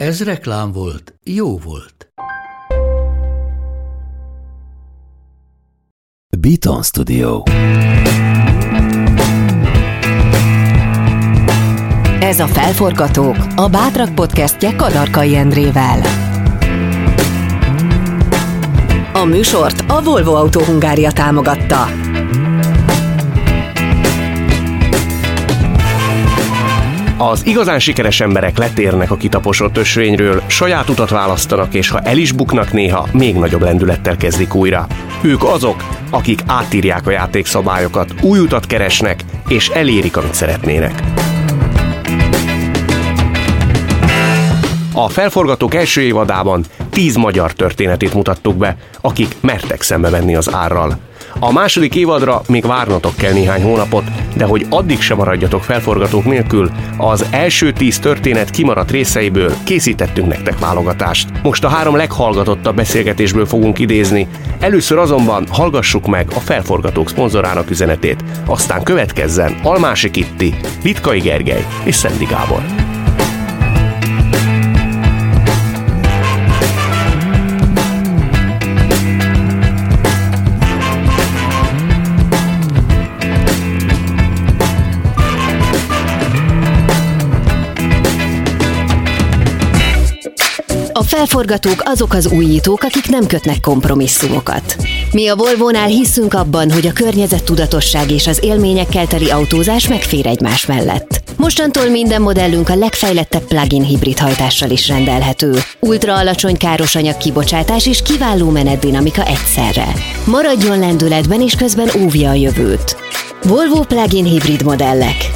Ez reklám volt, jó volt. Beaton Studio. Ez a Felforgatók, a Bátrak podcastje Kadarkai Endrével. A műsort a Volvo Autó Hungária támogatta. Az igazán sikeres emberek letérnek a kitaposott ösvényről, saját utat választanak, és ha el is buknak néha, még nagyobb lendülettel kezdik újra. Ők azok, akik átírják a játékszabályokat, új utat keresnek, és elérik, amit szeretnének. A felforgatók első évadában tíz magyar történetét mutattuk be, akik mertek szembe venni az árral. A második évadra még várnatok kell néhány hónapot, de hogy addig sem maradjatok felforgatók nélkül, az első tíz történet kimaradt részeiből készítettünk nektek válogatást. Most a három leghallgatottabb beszélgetésből fogunk idézni, először azonban hallgassuk meg a felforgatók szponzorának üzenetét, aztán következzen Almási Kitti, Litkai Gergely és Szendi Gábor. A felforgatók azok az újítók, akik nem kötnek kompromisszumokat. Mi a Volvo-nál hiszünk abban, hogy a környezettudatosság és az élményekkel teli autózás megfér egymás mellett. Mostantól minden modellünk a legfejlettebb plug-in hibrid hajtással is rendelhető. Ultra alacsony károsanyag kibocsátás és kiváló menetdinamika egyszerre. Maradjon lendületben és közben óvja a jövőt. Volvo plug-in hibrid modellek.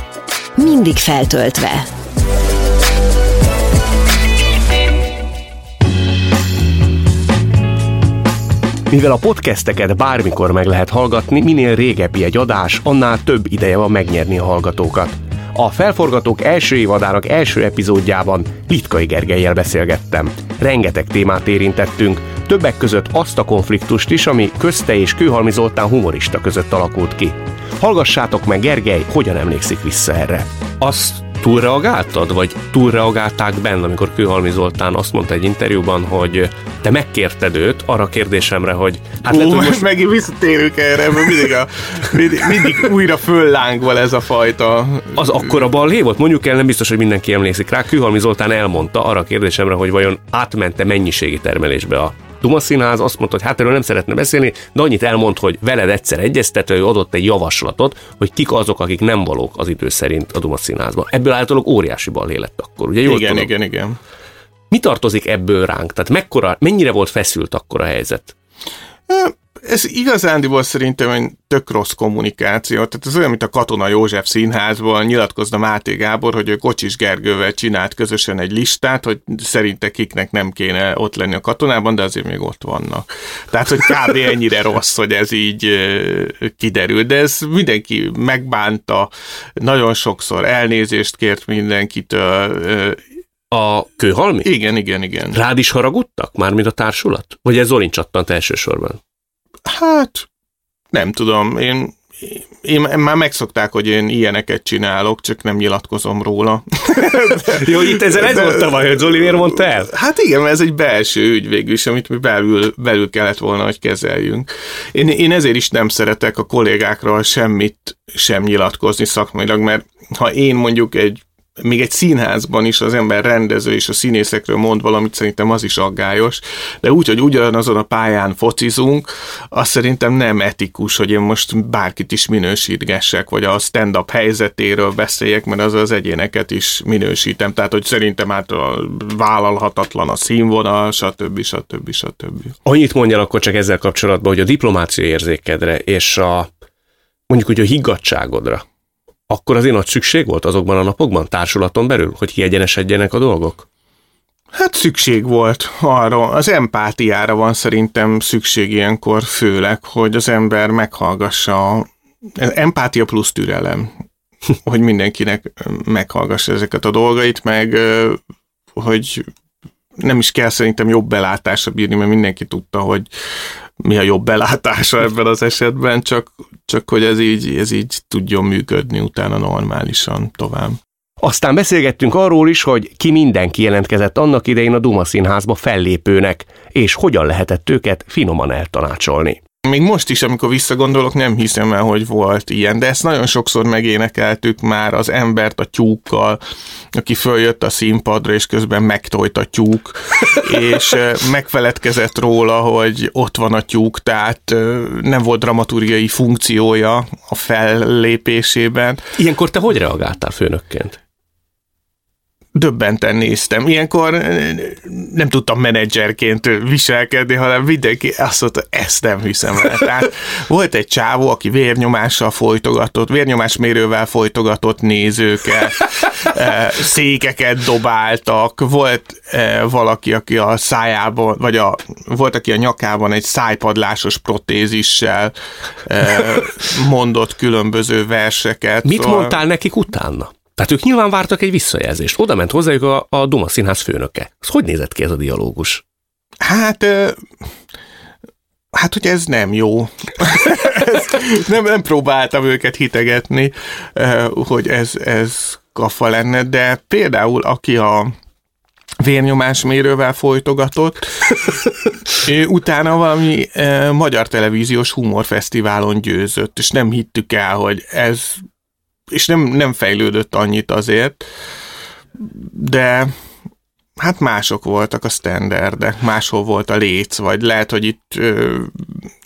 Mindig feltöltve. Mivel a podcasteket bármikor meg lehet hallgatni, minél régebbi egy adás, annál több ideje van megnyerni a hallgatókat. A Felforgatók első évadának első epizódjában Litkai Gergelyel beszélgettem. Rengeteg témát érintettünk, többek között azt a konfliktust is, ami közte és Kőhalmi Zoltán humorista között alakult ki. Hallgassátok meg Gergely, hogyan emlékszik vissza erre. Azt túlreagáltad, vagy túlreagálták benne, amikor Kőhalmi Zoltán azt mondta egy interjúban, hogy te megkérted őt arra a kérdésemre, hogy hát lehet, hogy most megint visszatérünk erre, mert mindig, a, mindig, mindig újra föllángval ez a fajta... Az akkora balhé volt? Mondjuk el, nem biztos, hogy mindenki emlékszik rá. Kőhalmi Zoltán elmondta arra a kérdésemre, hogy vajon átmente mennyiségi termelésbe a Duma Színház azt mondta, hogy hát erről nem szeretne beszélni, de annyit elmond, hogy veled egyszer egyeztető, ő adott egy javaslatot, hogy kik azok, akik nem valók az idő szerint a Duma Színházban. Ebből általában óriási balhé lett akkor, ugye? Jól igen, tudom? igen, igen. Mi tartozik ebből ránk? Tehát mekkora, mennyire volt feszült akkor a helyzet? Ez igazándiból szerintem egy tök rossz kommunikáció. Tehát ez olyan, mint a Katona József színházban nyilatkozna Máté Gábor, hogy ő Kocsis Gergővel csinált közösen egy listát, hogy szerinte kiknek nem kéne ott lenni a katonában, de azért még ott vannak. Tehát, hogy kb. ennyire rossz, hogy ez így kiderül. De ez mindenki megbánta, nagyon sokszor elnézést kért mindenkitől, a kőhalmi? Igen, igen, igen. Rád is haragudtak, mármint a társulat? Vagy ez Zolin csattant elsősorban? Hát, nem tudom, én, én már megszokták, hogy én ilyeneket csinálok, csak nem nyilatkozom róla. Jó, itt ezzel ez volt a baj, hogy Zoli miért mondta el? Hát igen, ez egy belső ügy végül is, amit mi belül, belül kellett volna, hogy kezeljünk. Én, én ezért is nem szeretek a kollégákról semmit sem nyilatkozni szakmailag, mert ha én mondjuk egy még egy színházban is az ember rendező és a színészekről mond valamit, szerintem az is aggályos, de úgy, hogy ugyanazon a pályán focizunk, az szerintem nem etikus, hogy én most bárkit is minősítgessek, vagy a stand-up helyzetéről beszéljek, mert az az egyéneket is minősítem, tehát hogy szerintem hát a vállalhatatlan a színvonal, stb. stb. stb. Annyit mondjál akkor csak ezzel kapcsolatban, hogy a diplomácia érzékedre és a mondjuk, hogy a higgadságodra, akkor azért nagy szükség volt azokban a napokban társulaton belül, hogy kiegyenesedjenek a dolgok? Hát szükség volt arra, az empátiára van szerintem szükség ilyenkor főleg, hogy az ember meghallgassa, empátia plusz türelem, hogy mindenkinek meghallgassa ezeket a dolgait, meg hogy nem is kell szerintem jobb belátásra bírni, mert mindenki tudta, hogy mi a jobb belátása ebben az esetben, csak, csak hogy ez így, ez így tudjon működni utána normálisan tovább. Aztán beszélgettünk arról is, hogy ki mindenki jelentkezett annak idején a Duma Színházba fellépőnek, és hogyan lehetett őket finoman eltanácsolni. Még most is, amikor visszagondolok, nem hiszem el, hogy volt ilyen, de ezt nagyon sokszor megénekeltük már az embert a tyúkkal, aki följött a színpadra, és közben megtojt a tyúk, és megfeledkezett róla, hogy ott van a tyúk, tehát nem volt dramaturgiai funkciója a fellépésében. Ilyenkor te hogy reagáltál főnökként? Döbbenten néztem. Ilyenkor nem tudtam menedzserként viselkedni, hanem mindenki azt mondta, ezt nem hiszem el. Tehát volt egy csávó, aki vérnyomással folytogatott, vérnyomásmérővel folytogatott nézőket, székeket dobáltak, volt valaki, aki a szájában, vagy a, volt, aki a nyakában egy szájpadlásos protézissel mondott különböző verseket. Mit szóval... mondtál nekik utána? Tehát ők nyilván vártak egy visszajelzést. Oda ment hozzájuk a, a Duma Színház főnöke. Ez hogy nézett ki ez a dialógus? Hát, hát, hogy ez nem jó. ez, nem, nem próbáltam őket hitegetni, hogy ez, ez kafa lenne, de például aki a vérnyomásmérővel folytogatott, utána valami magyar televíziós humorfesztiválon győzött, és nem hittük el, hogy ez és nem, nem fejlődött annyit azért, de hát mások voltak a standardek, máshol volt a léc, vagy lehet, hogy itt ö,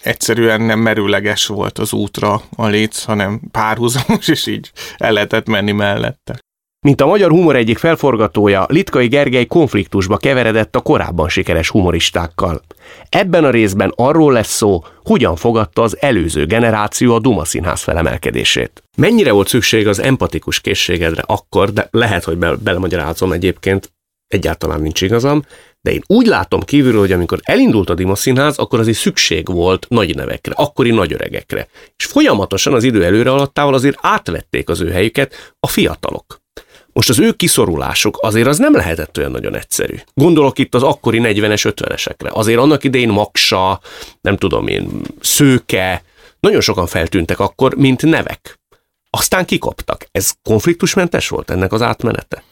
egyszerűen nem merőleges volt az útra a léc, hanem párhuzamos, és így el lehetett menni mellette. Mint a magyar humor egyik felforgatója, Litkai Gergely konfliktusba keveredett a korábban sikeres humoristákkal. Ebben a részben arról lesz szó, hogyan fogadta az előző generáció a Duma Színház felemelkedését. Mennyire volt szükség az empatikus készségedre akkor, de lehet, hogy be- belemagyarázom egyébként, egyáltalán nincs igazam, de én úgy látom kívülről, hogy amikor elindult a Dima Színház, akkor azért szükség volt nagy nevekre, akkori nagy öregekre. És folyamatosan az idő előre alattával azért átvették az ő helyüket a fiatalok. Most az ő kiszorulásuk azért az nem lehetett olyan nagyon egyszerű. Gondolok itt az akkori 40-es, 50-esekre. Azért annak idején Maksa, nem tudom én, Szőke, nagyon sokan feltűntek akkor, mint nevek. Aztán kikoptak. Ez konfliktusmentes volt ennek az átmenete?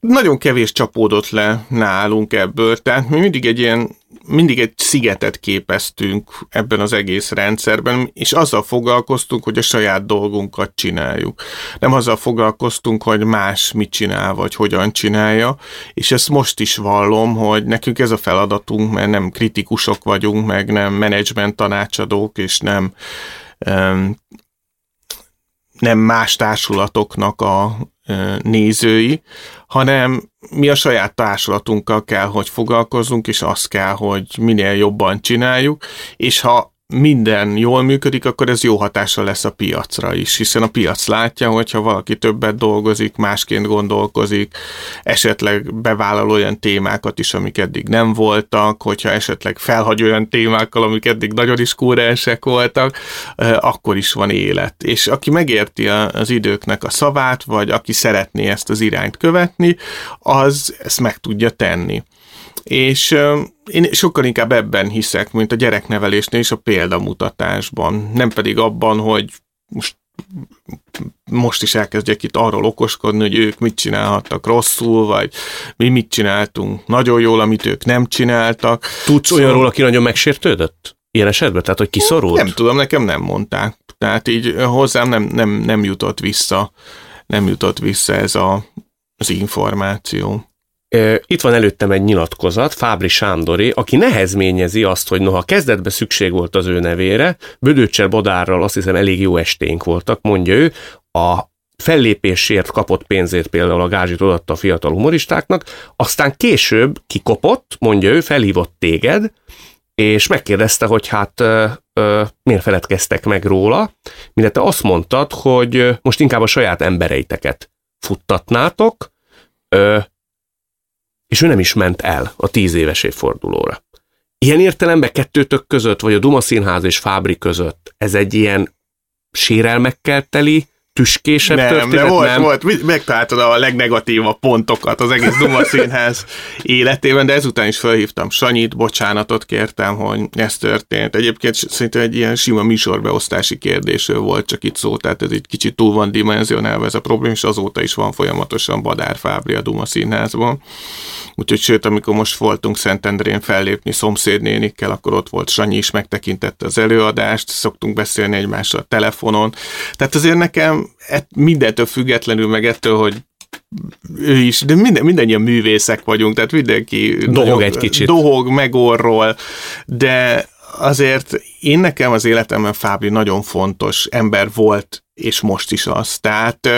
Nagyon kevés csapódott le nálunk ebből, tehát mi mindig egy ilyen mindig egy szigetet képeztünk ebben az egész rendszerben, és azzal foglalkoztunk, hogy a saját dolgunkat csináljuk. Nem azzal foglalkoztunk, hogy más mit csinál, vagy hogyan csinálja, és ezt most is vallom, hogy nekünk ez a feladatunk, mert nem kritikusok vagyunk, meg nem menedzsment tanácsadók, és nem nem más társulatoknak a nézői, hanem mi a saját társulatunkkal kell, hogy foglalkozzunk, és azt kell, hogy minél jobban csináljuk, és ha minden jól működik, akkor ez jó hatással lesz a piacra is, hiszen a piac látja, hogyha valaki többet dolgozik, másként gondolkozik, esetleg bevállal olyan témákat is, amik eddig nem voltak, hogyha esetleg felhagy olyan témákkal, amik eddig nagyon is kúrensek voltak, akkor is van élet. És aki megérti az időknek a szavát, vagy aki szeretné ezt az irányt követni, az ezt meg tudja tenni. És én sokkal inkább ebben hiszek, mint a gyereknevelésnél és a példamutatásban. Nem pedig abban, hogy most most is elkezdjek itt arról okoskodni, hogy ők mit csinálhattak rosszul, vagy mi mit csináltunk nagyon jól, amit ők nem csináltak. Tudsz szóval... olyanról, aki nagyon megsértődött? Ilyen esetben? Tehát, hogy kiszorult? Nem tudom, nekem nem mondták. Tehát így hozzám nem, nem, nem jutott vissza, nem jutott vissza ez a, az információ. Itt van előttem egy nyilatkozat, Fábri Sándori, aki nehezményezi azt, hogy noha kezdetben szükség volt az ő nevére, Bödőcsel Bodárral azt hiszem elég jó esténk voltak, mondja ő, a fellépésért kapott pénzét például a gázsit odatta a fiatal humoristáknak, aztán később kikopott, mondja ő, felhívott téged, és megkérdezte, hogy hát ö, ö, miért feledkeztek meg róla, mindette azt mondtad, hogy most inkább a saját embereiteket futtatnátok, ö, és ő nem is ment el a tíz éves évfordulóra. Ilyen értelemben kettőtök között, vagy a Duma Színház és Fábri között ez egy ilyen sérelmekkel teli, tüskésebb nem, történet, nem, volt, nem? volt, megtaláltad a legnegatívabb pontokat az egész Duma Színház életében, de ezután is felhívtam Sanyit, bocsánatot kértem, hogy ez történt. Egyébként szerintem egy ilyen sima műsorbeosztási kérdésről volt csak itt szó, tehát ez egy kicsit túl van dimenzionálva ez a probléma, és azóta is van folyamatosan Badár Fábri a Duma Színházban. Úgyhogy sőt, amikor most voltunk Szentendrén fellépni szomszédnénikkel, akkor ott volt Sanyi is, megtekintette az előadást, szoktunk beszélni egymással a telefonon. Tehát azért nekem mindentől függetlenül, meg ettől, hogy ő is, de minden, mindannyian művészek vagyunk, tehát mindenki dohog egy kicsit. Dohog, megorról, de azért én nekem az életemben Fábri nagyon fontos ember volt, és most is az. Tehát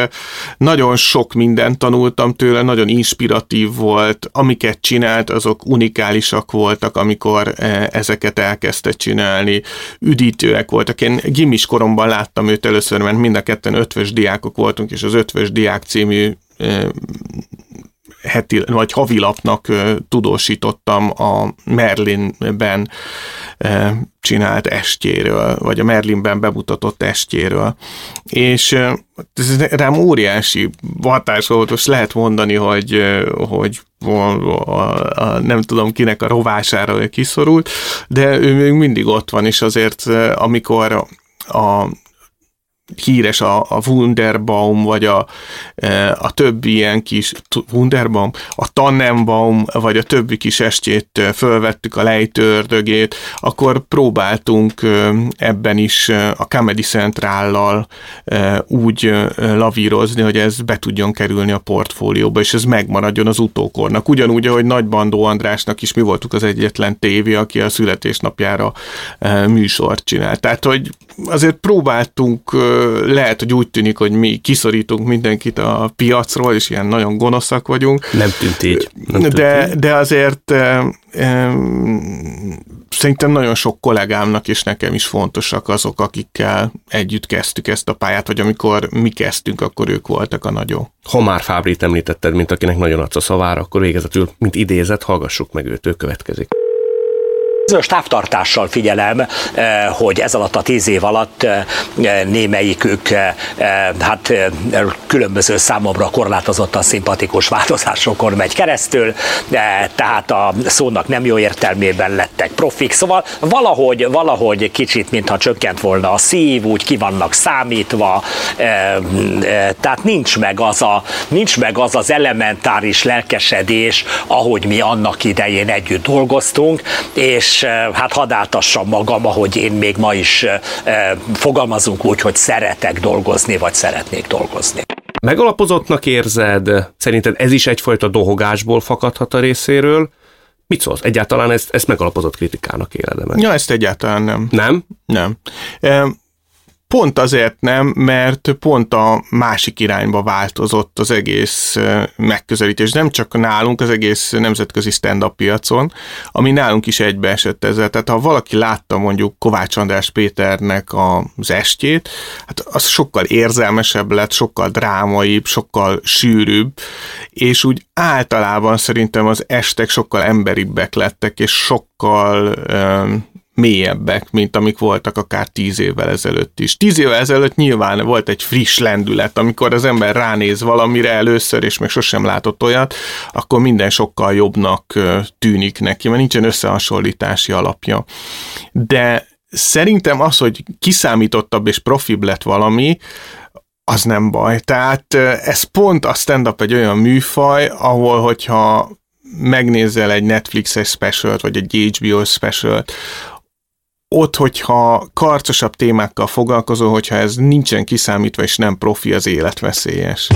nagyon sok mindent tanultam tőle, nagyon inspiratív volt, amiket csinált, azok unikálisak voltak, amikor ezeket elkezdte csinálni, üdítőek voltak. Én gimis koromban láttam őt először, mert mind a ketten ötvös diákok voltunk, és az ötvös diák című heti, vagy havilapnak tudósítottam a Merlinben csinált estjéről, vagy a Merlinben bemutatott estjéről. És ez rám óriási hatás volt, most lehet mondani, hogy, hogy a, a, a, nem tudom kinek a rovására kiszorult, de ő még mindig ott van, és azért amikor a, híres a, a Wunderbaum, vagy a, e, a többi ilyen kis Wunderbaum, a Tannenbaum, vagy a többi kis estjét e, fölvettük a lejtőrdögét, akkor próbáltunk e, ebben is a Comedy Centrállal úgy lavírozni, hogy ez be tudjon kerülni a portfólióba, és ez megmaradjon az utókornak. Ugyanúgy, ahogy Nagy Bandó Andrásnak is mi voltuk az egyetlen tévé, aki a születésnapjára műsort csinált. Tehát, hogy azért próbáltunk lehet, hogy úgy tűnik, hogy mi kiszorítunk mindenkit a piacról, és ilyen nagyon gonoszak vagyunk. Nem tűnt így. Nem tűnt de, így. de azért szerintem nagyon sok kollégámnak és nekem is fontosak azok, akikkel együtt kezdtük ezt a pályát, vagy amikor mi kezdtünk, akkor ők voltak a nagyon. Ha már Fábrit említetted, mint akinek nagyon adsz a szavára, akkor végezetül, mint idézet, hallgassuk meg őt, ő következik. Bizonyos távtartással figyelem, eh, hogy ez alatt a tíz év alatt eh, némelyikük eh, hát különböző számomra korlátozottan szimpatikus változásokon megy keresztül, tehát a szónak nem jó értelmében lettek profik, szóval valahogy, valahogy kicsit, mintha csökkent volna a szív, úgy ki vannak számítva, tehát nincs meg az, a, nincs meg az az elementáris lelkesedés, ahogy mi annak idején együtt dolgoztunk, és és eh, hát hadd áltassam magam, ahogy én még ma is eh, eh, fogalmazunk úgy, hogy szeretek dolgozni, vagy szeretnék dolgozni. Megalapozottnak érzed? Szerinted ez is egyfajta dohogásból fakadhat a részéről? Mit szólsz? Egyáltalán ezt, ezt megalapozott kritikának éled meg? Ja, ezt egyáltalán nem. Nem? Nem. Pont azért nem, mert pont a másik irányba változott az egész megközelítés. Nem csak nálunk, az egész nemzetközi stand-up piacon, ami nálunk is egybeesett ezzel. Tehát ha valaki látta mondjuk Kovács András Péternek az estjét, hát az sokkal érzelmesebb lett, sokkal drámaibb, sokkal sűrűbb, és úgy általában szerintem az estek sokkal emberibbek lettek, és sokkal mélyebbek, mint amik voltak akár tíz évvel ezelőtt is. Tíz évvel ezelőtt nyilván volt egy friss lendület, amikor az ember ránéz valamire először, és még sosem látott olyat, akkor minden sokkal jobbnak tűnik neki, mert nincsen összehasonlítási alapja. De szerintem az, hogy kiszámítottabb és profibb lett valami, az nem baj. Tehát ez pont a stand-up egy olyan műfaj, ahol hogyha megnézel egy Netflixes specialt, vagy egy HBO specialt, ott, hogyha karcosabb témákkal foglalkozol, hogyha ez nincsen kiszámítva és nem profi, az életveszélyes.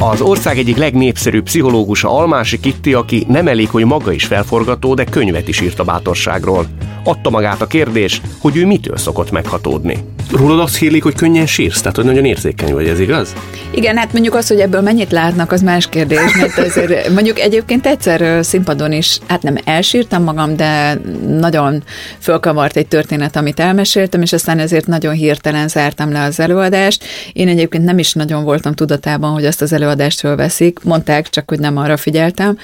Az ország egyik legnépszerűbb pszichológusa Almási Kitti, aki nem elég, hogy maga is felforgató, de könyvet is írt a bátorságról. Adta magát a kérdés, hogy ő mitől szokott meghatódni. Rólad azt hírlik, hogy könnyen sírsz, tehát hogy nagyon érzékeny vagy, ez igaz? Igen, hát mondjuk az, hogy ebből mennyit látnak, az más kérdés, mert azért mondjuk egyébként egyszer színpadon is, hát nem elsírtam magam, de nagyon fölkavart egy történet, amit elmeséltem, és aztán ezért nagyon hirtelen zártam le az előadást. Én egyébként nem is nagyon voltam tudatában, hogy azt az előadást fölveszik, mondták, csak hogy nem arra figyeltem,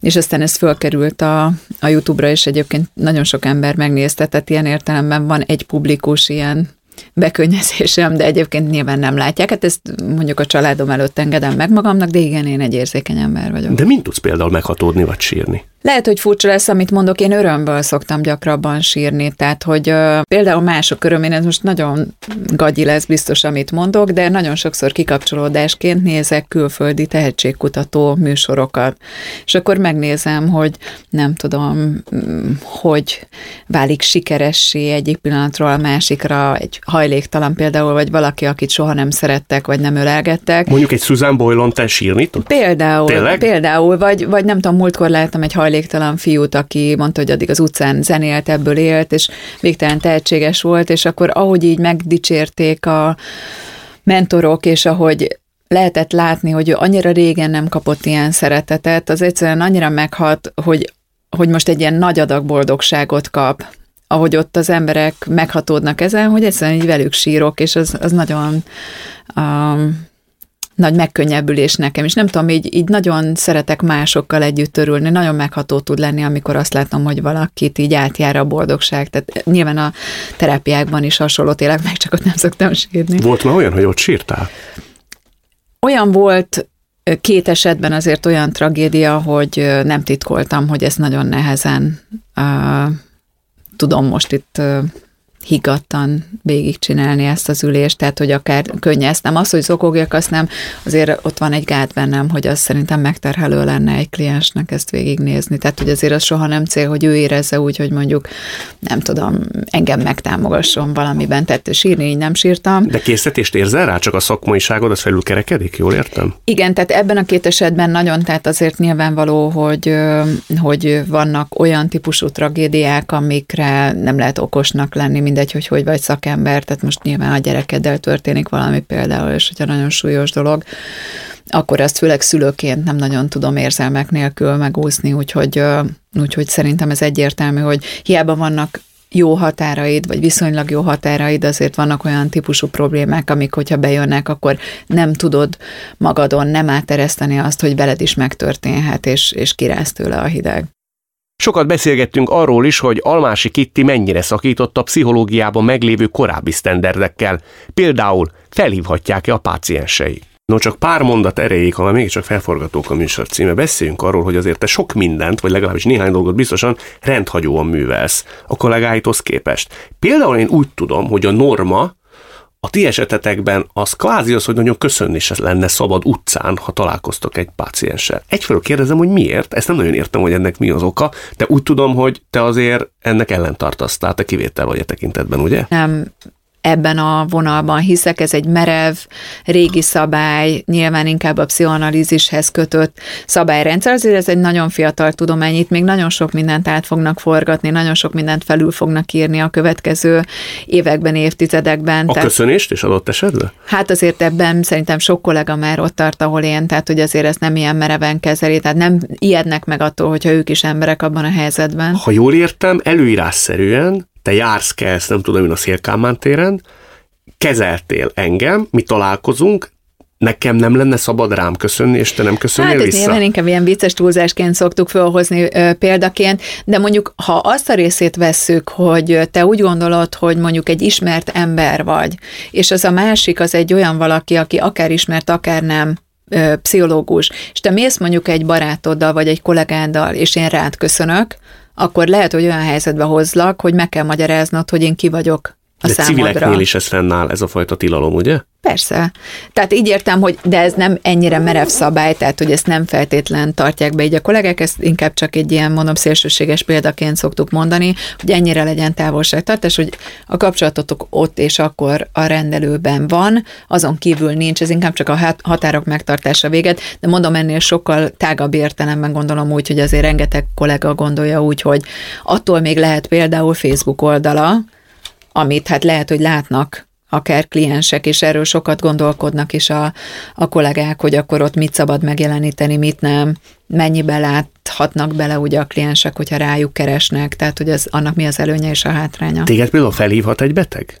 és aztán ez fölkerült a, a YouTube-ra, és egyébként nagyon sok ember megnézte, tehát ilyen értelemben van egy publikus ilyen bekönnyezésem, de egyébként nyilván nem látják. Hát ezt mondjuk a családom előtt engedem meg magamnak, de igen, én egy érzékeny ember vagyok. De mint tudsz például meghatódni vagy sírni? Lehet, hogy furcsa lesz, amit mondok, én örömből szoktam gyakrabban sírni, tehát hogy uh, például mások örömén, ez most nagyon gagyi lesz biztos, amit mondok, de nagyon sokszor kikapcsolódásként nézek külföldi tehetségkutató műsorokat, és akkor megnézem, hogy nem tudom, hogy válik sikeressé egyik pillanatról a másikra, egy hajléktalan például, vagy valaki, akit soha nem szerettek, vagy nem ölelgettek. Mondjuk egy Susan Boylon te sírni tud? Például, Tényleg? például, vagy, vagy nem tudom, múltkor láttam egy hajléktalan fiút, aki mondta, hogy addig az utcán zenélt, ebből élt, és végtelen tehetséges volt, és akkor ahogy így megdicsérték a mentorok, és ahogy lehetett látni, hogy ő annyira régen nem kapott ilyen szeretetet, az egyszerűen annyira meghat, hogy, hogy most egy ilyen nagy adag boldogságot kap, ahogy ott az emberek meghatódnak ezen, hogy egyszerűen így velük sírok, és az, az nagyon um, nagy megkönnyebbülés nekem, és nem tudom, így, így nagyon szeretek másokkal együtt örülni, nagyon megható tud lenni, amikor azt látom, hogy valakit így átjár a boldogság. Tehát nyilván a terápiákban is hasonló tényleg, meg csak ott nem szoktam sírni. Volt már olyan, hogy ott sírtál? Olyan volt, két esetben azért olyan tragédia, hogy nem titkoltam, hogy ezt nagyon nehezen uh, tudom most itt uh, higgadtan végigcsinálni ezt az ülést, tehát hogy akár könnyez. Nem az, hogy zokogjak, azt nem, azért ott van egy gát bennem, hogy az szerintem megterhelő lenne egy kliensnek ezt végignézni. Tehát, hogy azért az soha nem cél, hogy ő érezze úgy, hogy mondjuk, nem tudom, engem megtámogasson valamiben. Tehát sírni így nem sírtam. De készítést érzel rá, csak a szakmaiságod az felülkerekedik, jól értem? Igen, tehát ebben a két esetben nagyon, tehát azért nyilvánvaló, hogy, hogy vannak olyan típusú tragédiák, amikre nem lehet okosnak lenni, mindegy, hogy hogy vagy szakember, tehát most nyilván a gyerekeddel történik valami például, és hogyha nagyon súlyos dolog, akkor ezt főleg szülőként nem nagyon tudom érzelmek nélkül megúszni, úgyhogy, úgyhogy szerintem ez egyértelmű, hogy hiába vannak jó határaid, vagy viszonylag jó határaid, azért vannak olyan típusú problémák, amik, hogyha bejönnek, akkor nem tudod magadon nem átereszteni azt, hogy veled is megtörténhet, és, és kiráz tőle a hideg. Sokat beszélgettünk arról is, hogy Almási Kitti mennyire szakított a pszichológiában meglévő korábbi sztenderdekkel, például felhívhatják-e a páciensei. No, csak pár mondat erejéig, ha még csak felforgatók a műsor címe, beszéljünk arról, hogy azért te sok mindent, vagy legalábbis néhány dolgot biztosan rendhagyóan művelsz a kollégáithoz képest. Például én úgy tudom, hogy a norma a ti esetetekben az kvázi az, hogy nagyon köszönni se lenne szabad utcán, ha találkoztok egy pácienssel. Egyfelől kérdezem, hogy miért, ezt nem nagyon értem, hogy ennek mi az oka, de úgy tudom, hogy te azért ennek ellentartasz, tehát te kivétel vagy a tekintetben, ugye? Nem, ebben a vonalban hiszek, ez egy merev, régi szabály, nyilván inkább a pszichoanalízishez kötött szabályrendszer, azért ez egy nagyon fiatal tudomány, itt még nagyon sok mindent át fognak forgatni, nagyon sok mindent felül fognak írni a következő években, évtizedekben. A tehát, köszönést is adott esetben? Hát azért ebben szerintem sok kollega már ott tart, ahol én, tehát hogy azért ezt nem ilyen mereven kezeli, tehát nem ijednek meg attól, hogyha ők is emberek abban a helyzetben. Ha jól értem, előírásszerűen te jársz kelsz, nem tudom én a Szélkámán téren, kezeltél engem, mi találkozunk, nekem nem lenne szabad rám köszönni, és te nem köszönnél hát, vissza? Hát inkább ilyen vicces túlzásként szoktuk felhozni ö, példaként, de mondjuk, ha azt a részét vesszük, hogy te úgy gondolod, hogy mondjuk egy ismert ember vagy, és az a másik az egy olyan valaki, aki akár ismert, akár nem, ö, pszichológus, és te mész mondjuk egy barátoddal, vagy egy kollégáddal, és én rád köszönök, akkor lehet, hogy olyan helyzetbe hozlak, hogy meg kell magyaráznod, hogy én ki vagyok a De számodra. civileknél is ez fennáll, ez a fajta tilalom, ugye? Persze. Tehát így értem, hogy de ez nem ennyire merev szabály, tehát hogy ezt nem feltétlen tartják be így a kollégák, ezt inkább csak egy ilyen, mondom, szélsőséges példaként szoktuk mondani, hogy ennyire legyen távolságtartás, hogy a kapcsolatotok ott és akkor a rendelőben van, azon kívül nincs, ez inkább csak a hat- határok megtartása véget, de mondom, ennél sokkal tágabb értelemben gondolom úgy, hogy azért rengeteg kollega gondolja úgy, hogy attól még lehet például Facebook oldala, amit hát lehet, hogy látnak akár kliensek, és erről sokat gondolkodnak is a, a kollégák, hogy akkor ott mit szabad megjeleníteni, mit nem, mennyibe láthatnak bele ugye a kliensek, hogyha rájuk keresnek, tehát hogy ez, annak mi az előnye és a hátránya. Téged például felhívhat egy beteg?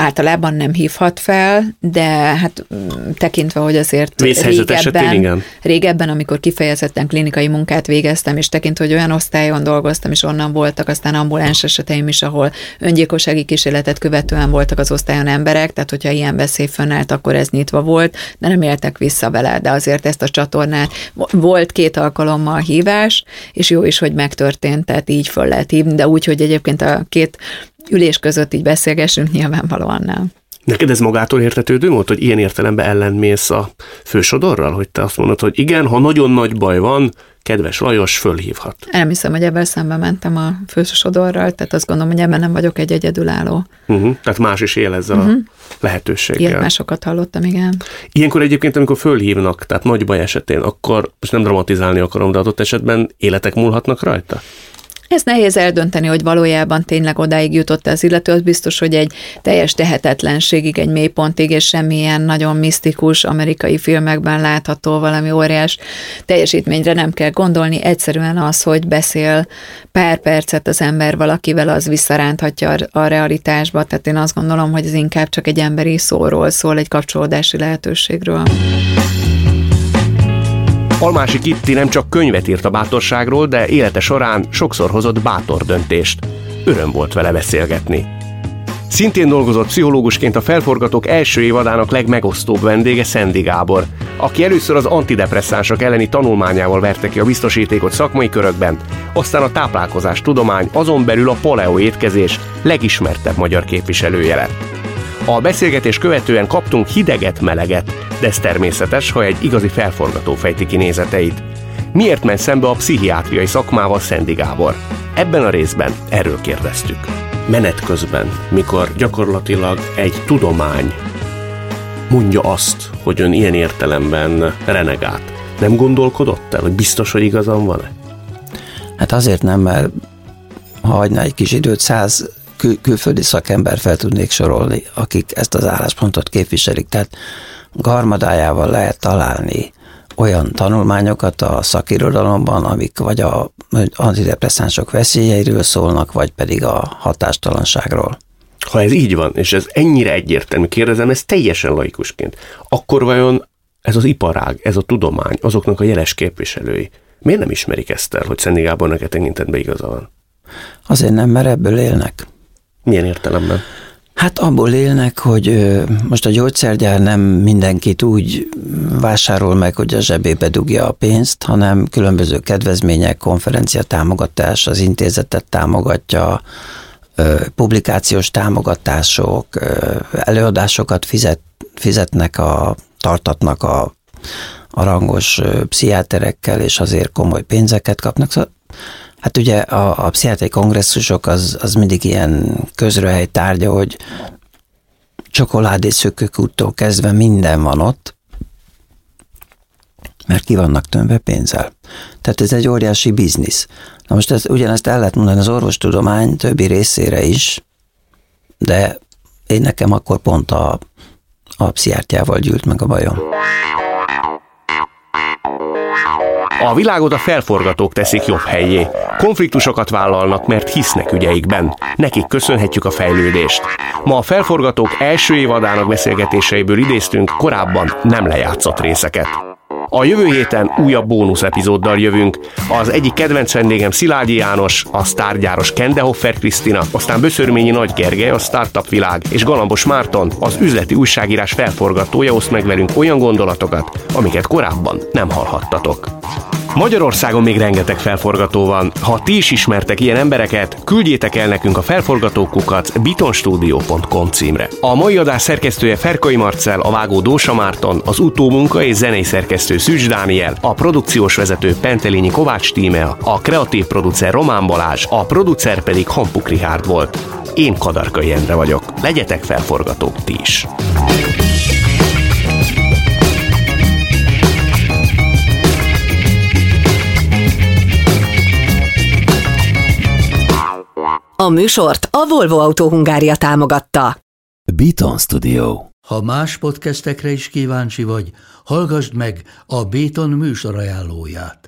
Általában nem hívhat fel, de hát mm, tekintve, hogy azért esetén igen. régebben, amikor kifejezetten klinikai munkát végeztem, és tekintve, hogy olyan osztályon dolgoztam, és onnan voltak aztán ambuláns eseteim is, ahol öngyilkossági kísérletet követően voltak az osztályon emberek, tehát hogyha ilyen veszély fönnállt, akkor ez nyitva volt, de nem éltek vissza vele, de azért ezt a csatornát volt két alkalommal hívás, és jó is, hogy megtörtént, tehát így föl lehet hívni, de úgy, hogy egyébként a két ülés között így beszélgessünk, nyilvánvalóan nem. Neked ez magától értetődő volt, hogy ilyen értelemben ellenmész a fősodorral, hogy te azt mondod, hogy igen, ha nagyon nagy baj van, kedves Lajos fölhívhat. Nem hiszem, hogy ebben szembe mentem a fősodorral, tehát azt gondolom, hogy ebben nem vagyok egy egyedülálló. Uh-huh. Tehát más is él ezzel uh-huh. a lehetőséggel. Ilyet másokat hallottam, igen. Ilyenkor egyébként, amikor fölhívnak, tehát nagy baj esetén, akkor most nem dramatizálni akarom, de adott esetben életek múlhatnak rajta? Ez nehéz eldönteni, hogy valójában tényleg odáig jutott az illető, az biztos, hogy egy teljes tehetetlenségig, egy mélypontig, és semmilyen nagyon misztikus amerikai filmekben látható valami óriás teljesítményre nem kell gondolni, egyszerűen az, hogy beszél pár percet az ember valakivel, az visszaránthatja a realitásba, tehát én azt gondolom, hogy ez inkább csak egy emberi szóról szól, egy kapcsolódási lehetőségről. Almási Kitti nem csak könyvet írt a bátorságról, de élete során sokszor hozott bátor döntést. Öröm volt vele beszélgetni. Szintén dolgozott pszichológusként a felforgatók első évadának legmegosztóbb vendége Szendi Gábor, aki először az antidepresszánsok elleni tanulmányával verte ki a biztosítékot szakmai körökben, aztán a táplálkozás tudomány, azon belül a paleo étkezés legismertebb magyar képviselője lett. A beszélgetés követően kaptunk hideget, meleget, de ez természetes, ha egy igazi felforgató fejti ki nézeteit. Miért ment szembe a pszichiátriai szakmával Szendi Gábor? Ebben a részben erről kérdeztük. Menet közben, mikor gyakorlatilag egy tudomány mondja azt, hogy ön ilyen értelemben renegát, nem gondolkodott el, hogy biztos, hogy igazam van-e? Hát azért nem, mert ha hagyna egy kis időt, száz kül- külföldi szakember fel tudnék sorolni, akik ezt az álláspontot képviselik. Tehát garmadájával lehet találni olyan tanulmányokat a szakirodalomban, amik vagy a antidepresszánsok veszélyeiről szólnak, vagy pedig a hatástalanságról. Ha ez így van, és ez ennyire egyértelmű, kérdezem, ez teljesen laikusként, akkor vajon ez az iparág, ez a tudomány, azoknak a jeles képviselői, miért nem ismerik ezt el, hogy Szenni Gábornak e tekintetben igaza van? Azért nem, mert ebből élnek. Milyen értelemben? Hát abból élnek, hogy most a gyógyszergyár nem mindenkit úgy vásárol meg, hogy a zsebébe dugja a pénzt, hanem különböző kedvezmények, konferencia támogatás, az intézetet támogatja, publikációs támogatások, előadásokat fizet, fizetnek, a, tartatnak a, a rangos pszichiáterekkel, és azért komoly pénzeket kapnak. Szóval Hát ugye a, a pszichiátriai kongresszusok az, az mindig ilyen közröhely tárgya, hogy csokoládé szökőkúttól kezdve minden van ott, mert ki vannak tömve pénzzel. Tehát ez egy óriási biznisz. Na most ez, ugyanezt el lehet mondani az orvostudomány többi részére is, de én nekem akkor pont a, a pszichiátriával gyűlt meg a bajom. A világot a felforgatók teszik jobb helyé. Konfliktusokat vállalnak, mert hisznek ügyeikben. Nekik köszönhetjük a fejlődést. Ma a felforgatók első évadának beszélgetéseiből idéztünk korábban nem lejátszott részeket. A jövő héten újabb bónusz epizóddal jövünk. Az egyik kedvenc vendégem Szilágyi János, a sztárgyáros Kendehoffer Krisztina, aztán Böszörményi Nagy Gergely, a Startup Világ, és Galambos Márton, az üzleti újságírás felforgatója oszt meg velünk olyan gondolatokat, amiket korábban nem hallhattatok. Magyarországon még rengeteg felforgató van. Ha ti is ismertek ilyen embereket, küldjétek el nekünk a felforgatókukat bitonstudio.com címre. A mai adás szerkesztője Ferkai Marcel, a vágó Dósa Márton, az utómunka és zenei szerkesztő Szűcs Dániel, a produkciós vezető Pentelényi Kovács Tímea, a kreatív producer Román Balázs, a producer pedig Hampuk Rihárd volt. Én Kadarkai Endre vagyok. Legyetek felforgatók ti is! A műsort a Volvo Autó Hungária támogatta. Beaton Studio. Ha más podcastekre is kíváncsi vagy, hallgassd meg a Béton műsor ajánlóját.